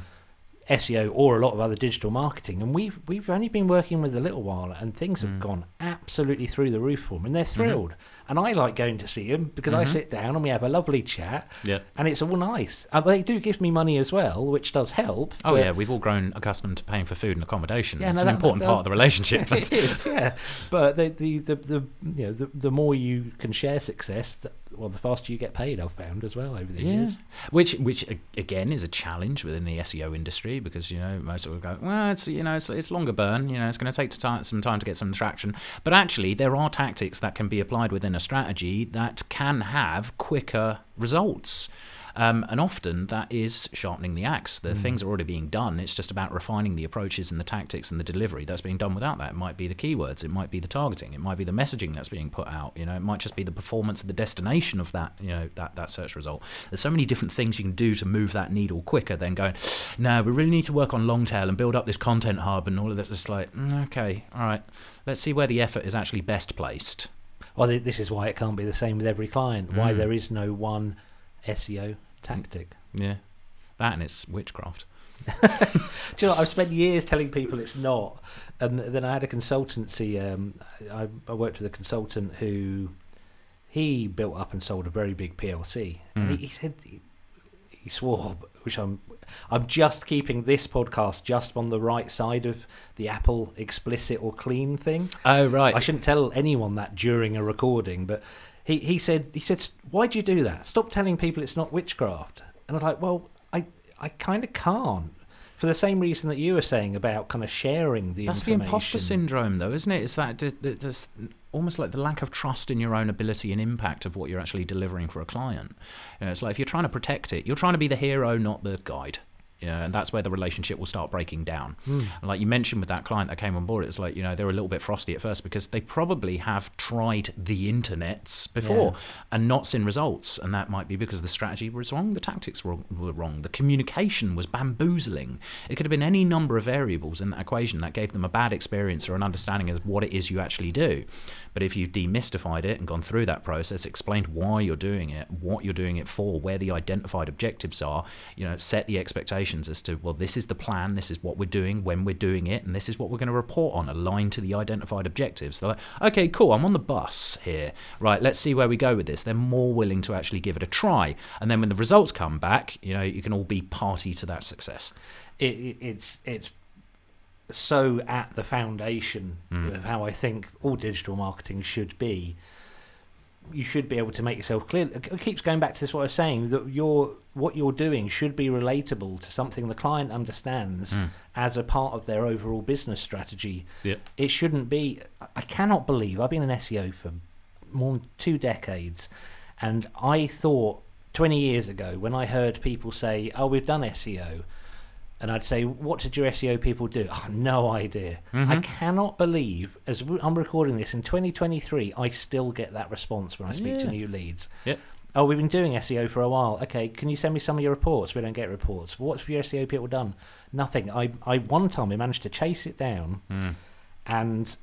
SEO or a lot of other digital marketing, and we've we've only been working with a little while, and things have
Mm.
gone absolutely through the roof for them, and they're thrilled. And I like going to see them because I
Mhm.
sit down and we have a lovely chat,
Yeah.
and it's all nice. And they do give me money as well, which does help.
Oh yeah, we've all grown accustomed to paying for food and accommodation.
Yeah,
it's
no,
an
that-
important
that
part of the relationship. [LAUGHS]
it is, yeah. But the the, the, the you know the, the more you can share success, the, well, the faster you get paid. I've found as well over the
Yeah.
years.
which which again is a challenge within the SEO industry because you know most people go well it's you know it's, it's longer burn you know it's going to take some time to get some traction but actually there are tactics that can be applied within a strategy that can have quicker results um, and often that is sharpening the axe. The things are already being done. It's just about refining the approaches and the tactics and the delivery that's being done without that. It might be the keywords, it might be the targeting, it might be the messaging that's being put out. You know, it might just be the performance of the destination of that. You know, that that search result. There's so many different things you can do to move that needle quicker than going. No, we really need to work on long tail and build up this content hub and all of that. It's like mm, okay, all right. Let's see where the effort is actually best placed.
Well, th- this is why it can't be the same with every client. Why
Mm.
there is no one SEO tactic.
Yeah, that and it's witchcraft. [LAUGHS]
Do you know, I've spent years telling people it's not, and then I had a consultancy. Um, I, I worked with a consultant who he built up and sold a very big PLC, and he,
Mm.
he said he, swore, which I'm I'm just keeping this podcast just on the right side of the Apple explicit or clean thing.
Oh right.
I shouldn't tell anyone that during a recording, but he, he said he said why do you do that? Stop telling people it's not witchcraft. And I was like, well, I I kind of can't for the same reason that you were saying about kind of sharing the
That's the imposter syndrome, though, isn't it? It's that there's almost like the lack of trust in your own ability and impact of what you're actually delivering for a client. You know, it's like if you're trying to protect it, you're trying to be the hero, not the guide. You know, and that's where the relationship will start breaking down.
Hmm.
And like you mentioned with that client that came on board, it's like, you know, they were a little bit frosty at first because they probably have tried the internets before
Yeah.
and not seen results. And that might be because the strategy was wrong, the tactics were, were wrong, the communication was bamboozling. It could have been any number of variables in that equation that gave them a bad experience or an understanding of what it is you actually do. But if you've demystified it and gone through that process, explained why you're doing it, what you're doing it for, where the identified objectives are, you know, set the expectations as to, well, this is the plan, this is what we're doing, when we're doing it, and this is what we're going to report on, aligned to the identified objectives. They're like, okay, cool, I'm on the bus here. Right, let's see where we go with this. They're more willing to actually give it a try. And then when the results come back, you know, you can all be party to that success.
it, it, it's it's so at the foundation
Mm.
of how I think all digital marketing should be. You should be able to make yourself clear. It keeps going back to this what I was saying that your what you're doing should be relatable to something the client understands
Mm.
as a part of their overall business strategy.
Yeah.
It shouldn't be. I cannot believe I've been an SEO for more than two decades, and I thought 20 years ago when I heard people say, "Oh, we've done SEO," and I'd say, "What did your SEO people do?" Oh, no idea. I
Mhm.
cannot believe, as I'm recording this in 2023, I still get that response when I speak to new leads.
Yep.
Oh, we've been doing SEO for a while. Okay, can you send me some of your reports? We don't get reports. What's your SEO people done? Nothing. I, I one time I managed to chase it down,
Mm.
and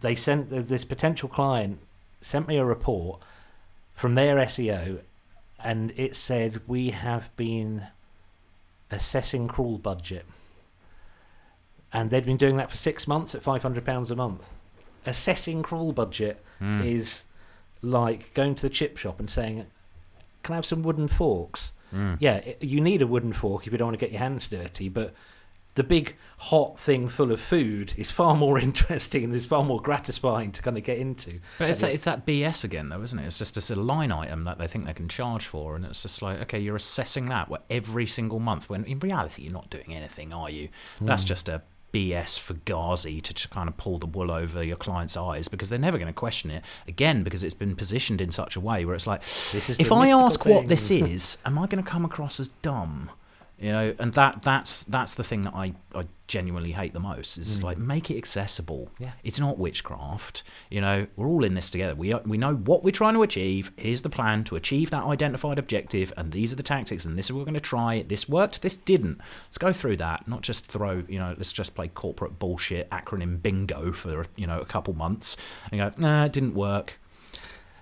they sent this potential client sent me a report from their SEO, and it said we have been assessing crawl budget, and they'd been doing that for six months at five hundred pounds a month. Assessing crawl budget
Mm.
is like going to the chip shop and saying, "Can I have some wooden forks?"
Mm.
Yeah, i you need a wooden fork if you don't want to get your hands dirty, but the big hot thing full of food is far more [LAUGHS] interesting and is far more gratifying to kind of get into.
But it's that, it's that BS again, though, isn't it? It's just a sort of line item that they think they can charge for, and it's just like, okay, you're assessing that every single month, when in reality you're not doing anything, are you? That's
Mm.
just a BS for Ghazi to kind of pull the wool over your client's eyes because they're never going to question it again because it's been positioned in such a way where it's like,
This is
if I ask what this [LAUGHS] is, am I going to come across as dumb? You know, and that that's that's the thing that I, I genuinely hate the most is
Mm.
like make it accessible.
Yeah.
It's not witchcraft. You know, we're all in this together. We are, we know what we're trying to achieve. Here's the plan to achieve that identified objective, and these are the tactics, and this is what we're going to try. This worked. This didn't. Let's go through that. Not just throw. You know, let's just play corporate bullshit acronym bingo for you know a couple months and go. Nah, it didn't work.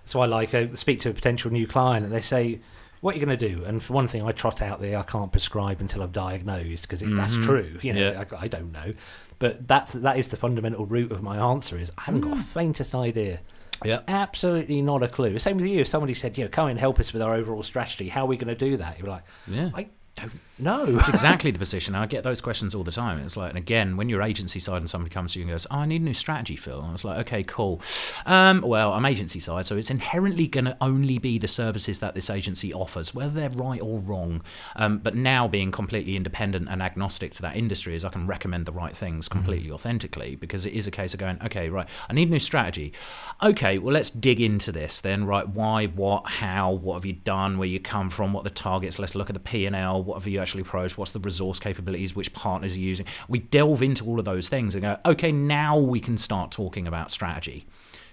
So I like uh, speak to a potential new client, and they say, "What are you going to do?" And for one thing, I trot out the "I can't prescribe until I'm diagnosed" because if that's
mm-hmm.
true. You know,
Yeah.
I, I don't know, but that's that is the fundamental root of my answer. Is I haven't got
mm.
the faintest idea.
Yeah.
Absolutely not a clue. Same with you. If somebody said, "You know, come and help us with our overall strategy. How are we going to do that?" You're like,
Yeah.
I don't know.
It's exactly the position. I get those questions all the time. It's like, and again, when you're agency side and somebody comes to you and goes, "Oh, I need a new strategy, Phil," and I was like, "Okay, cool." Um, well, I'm agency side, so it's inherently going to only be the services that this agency offers, whether they're right or wrong. Um, but now, being completely independent and agnostic to that industry, is I can recommend the right things completely authentically because it is a case of going, "Okay, right, I need a new strategy." Okay, well, let's dig into this then. Right, why, what, how, what have you done, where you come from, what the targets? Let's look at the P and L. What have you actually approached? What's the resource capabilities? Which partners are using? We delve into all of those things and go, okay, now we can start talking about strategy.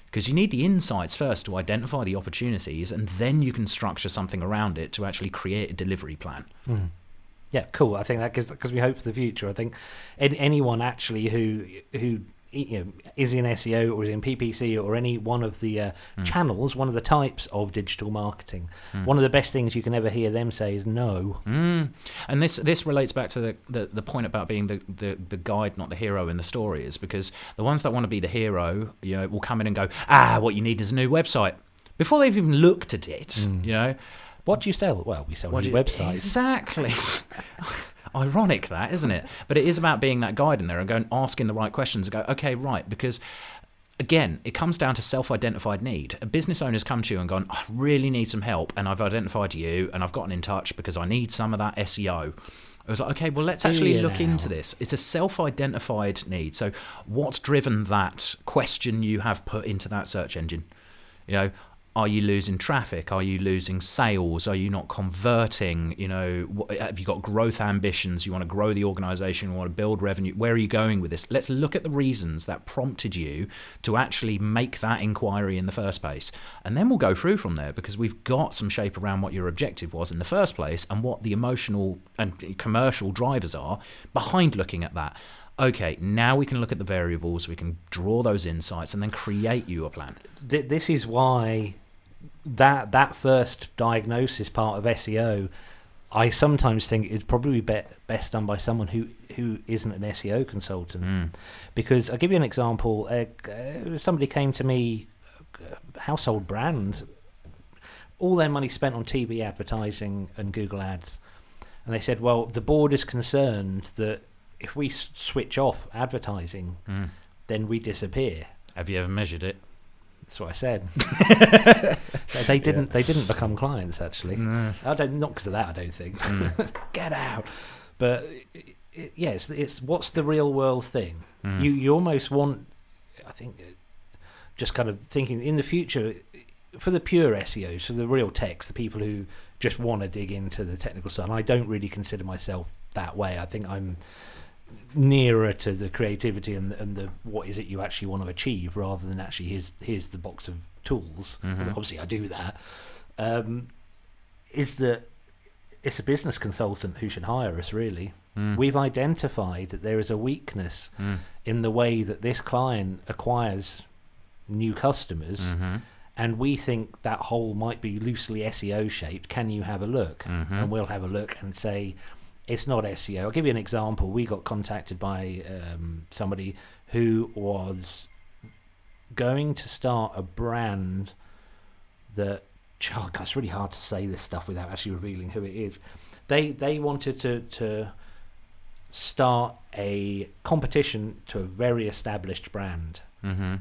Because you need the insights first to identify the opportunities, and then you can structure something around it to actually create a delivery plan. Hmm.
Yeah, cool. I think that gives because we hope for the future. I think an anyone actually who who you know is in SEO or is in PPC or any one of the uh, channels, one of the types of digital marketing, one of the best things you can ever hear them say is no.
Mm. And this this relates back to the, the, the point about being the, the, the guide, not the hero in the story, is because the ones that want to be the hero, you know, will come in and go, ah, what you need is a new website before they've even looked at it. You know,
What do you sell? Well, we sell
What
new
you-
websites.
Exactly. [LAUGHS] Ironic that, isn't it? But it is about being that guide in there and going asking the right questions and go, okay, right, because again, it comes down to self-identified need. A business owner's come to you and gone, I really need some help, and I've identified you, and I've gotten in touch because I need some of that SEO. I was like, okay, well, let's actually look
now?
into this. It's a self-identified need. So, what's driven that question you have put into that search engine? You know, are you losing traffic? Are you losing sales? Are you not converting? You know, have you got growth ambitions? You want to grow the organization? You want to build revenue? Where are you going with this? Let's look at the reasons that prompted you to actually make that inquiry in the first place. And then we'll go through from there because we've got some shape around what your objective was in the first place and what the emotional and commercial drivers are behind looking at that. Okay, now we can look at the variables, we can draw those insights, and then create you a plan.
This is why that that first diagnosis part of SEO, I sometimes think is probably be- best done by someone who who isn't an SEO consultant.
Mm.
Because I'll give you an example. Uh, uh, somebody came to me, uh, household brand, all their money spent on TV advertising and Google Ads, and they said, "Well, the board is concerned that if we switch off advertising,
Mm.
then we disappear."
Have you ever measured it?
That's what I said. [LAUGHS] they, didn't. They didn't become clients actually.
No.
I don't. Not because of that. I don't think.
Mm. [LAUGHS]
Get out. But i i yeah, it's, it's what's the real world thing.
Mm.
You you almost want. I think uh, just kind of thinking in the future for the pure SEOs, for the real techs, the people who just want to dig into the technical side. And I don't really consider myself that way. I think I'm nearer to the creativity and the, and the what is it you actually want to achieve rather than actually here's here's the box of tools.
Mhm.
Obviously, I do that. Um, is that it's a business consultant who should hire us really.
Mm.
We've identified that there is a weakness
Mm.
in the way that this client acquires new customers,
Mhm.
and we think that hole might be loosely SEO shaped. Can you have a look?
Mhm.
And we'll have a look and say it's not SEO. I'll give you an example. We got contacted by um, somebody who was going to start a brand that. Oh God, it's really hard to say this stuff without actually revealing who it is. They they wanted to to start a competition to a very established brand.
Mhm.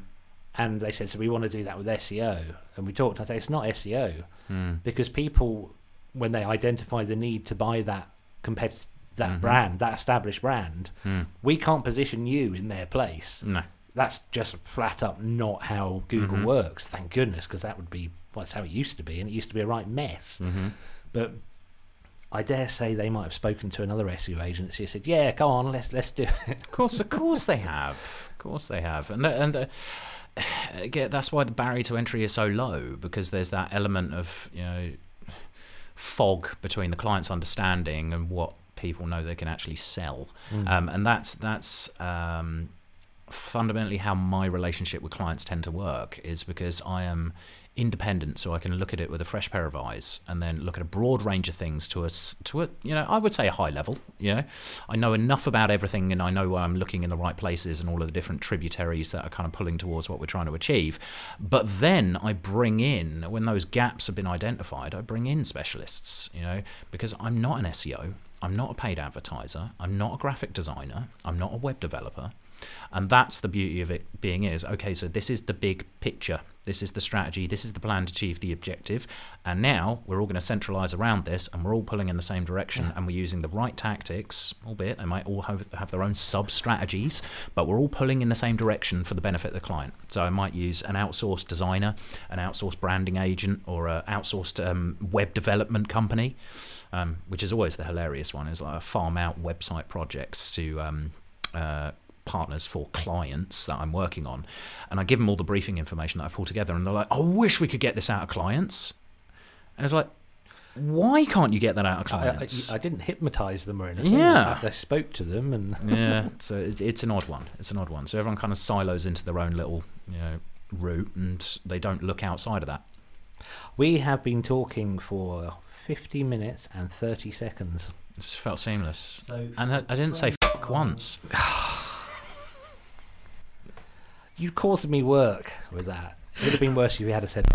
And they said, so we want to do that with SEO. And we talked, I said, it's not SEO
Mm.
because people, when they identify the need to buy that compet- that
Mhm.
brand, that established brand,
Mm.
we can't position you in their place.
No.
That's just flat up not how Google
Mhm.
works. Thank goodness, because that would be, well, that's how it used to be. And it used to be a right mess.
Mhm.
But I dare say they might have spoken to another SEO agency and said, yeah, go on, let's, let's do it.
Of course, of course they have. Of course they have, and and uh, [SIGHS] again, that's why the barrier to entry is so low because there's that element of you know fog between the client's understanding and what people know they can actually sell, um, and that's that's. Um, fundamentally how my relationship with clients tend to work is because I am independent, so I can look at it with a fresh pair of eyes, and then look at a broad range of things to a to a you know I would say a high level. You know, I know enough about everything, and I know where I'm looking in the right places, and all of the different tributaries that are kind of pulling towards what we're trying to achieve. But then I bring in when those gaps have been identified, I bring in specialists. You know, because I'm not an SEO. I'm not a paid advertiser. I'm not a graphic designer. I'm not a web developer. And that's the beauty of it being is okay, so this is the big picture. This is the strategy. This is the plan to achieve the objective. And now we're all going to centralize around this and we're all pulling in the same direction
Yeah.
and we're using the right tactics, albeit they might all have, have their own sub strategies, but we're all pulling in the same direction for the benefit of the client. So I might use an outsourced designer, an outsourced branding agent, or an outsourced um, web development company. Um, which is always the hilarious one is like a farm out website projects to um, uh, partners for clients that I'm working on, and I give them all the briefing information that I pull together, and they're like, "I wish we could get this out of clients," and it's like, "Why can't you get that out of
I, I,
clients?"
I didn't hypnotise them or anything.
Yeah.
I, I spoke to them and [LAUGHS]
yeah, so it's, it's an odd one. It's an odd one. So everyone kind of silos into their own little, you know, route, and they don't look outside of that.
we have been talking for 50 minutes and 30 seconds.
It felt seamless,
So
and I, I didn't say fuck once. [SIGHS] [LAUGHS]
you caused me work with that. It would have been worse if you had said.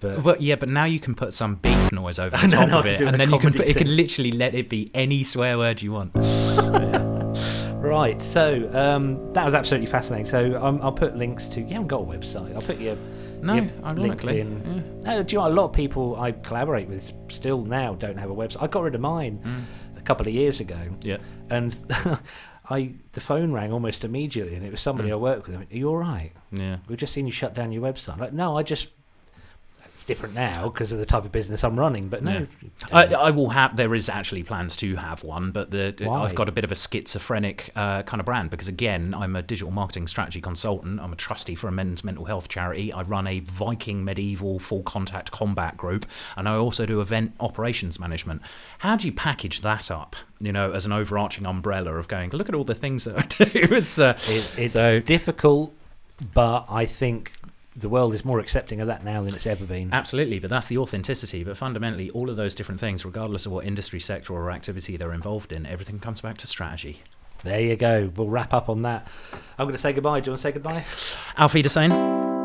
But
But yeah, but now you can put some beep noise over [LAUGHS] the
No,
top
no,
of it, and then you can put, it can literally let it be any swear word you want. [LAUGHS] [LAUGHS]
right, so um, that was absolutely fascinating. So um, I'll put links to. You haven't got a website. I'll put your
No,
your LinkedIn. No, do you know a lot of people I collaborate with still now don't have a website. I got rid of mine
Mm.
a couple of years ago,
Yeah.
and I the phone rang almost immediately, and it was somebody
Mm.
I work with. Are you all right?
Yeah.
We've just seen you shut down your website. I'm like, no, I just. Different now because of the type of business I'm running, but no.
I, I will have. There is actually plans to have one, but the,
Why?
I've got a bit of a schizophrenic uh, kind of brand because again, I'm a digital marketing strategy consultant. I'm a trustee for a men's mental health charity. I run a Viking medieval full contact combat group, and I also do event operations management. How do you package that up? You know, as an overarching umbrella of going, look at all the things that I do. [LAUGHS] It's, uh,
It, it's
So-
difficult, but I think the world is more accepting of that now than it's ever been.
Absolutely, but that's the authenticity. But fundamentally, all of those different things, regardless of what industry sector or activity they're involved in, everything comes back to strategy.
There you go. We'll wrap up on that. I'm going to say goodbye. Do you want to say goodbye?
Alfie Wiedersehen.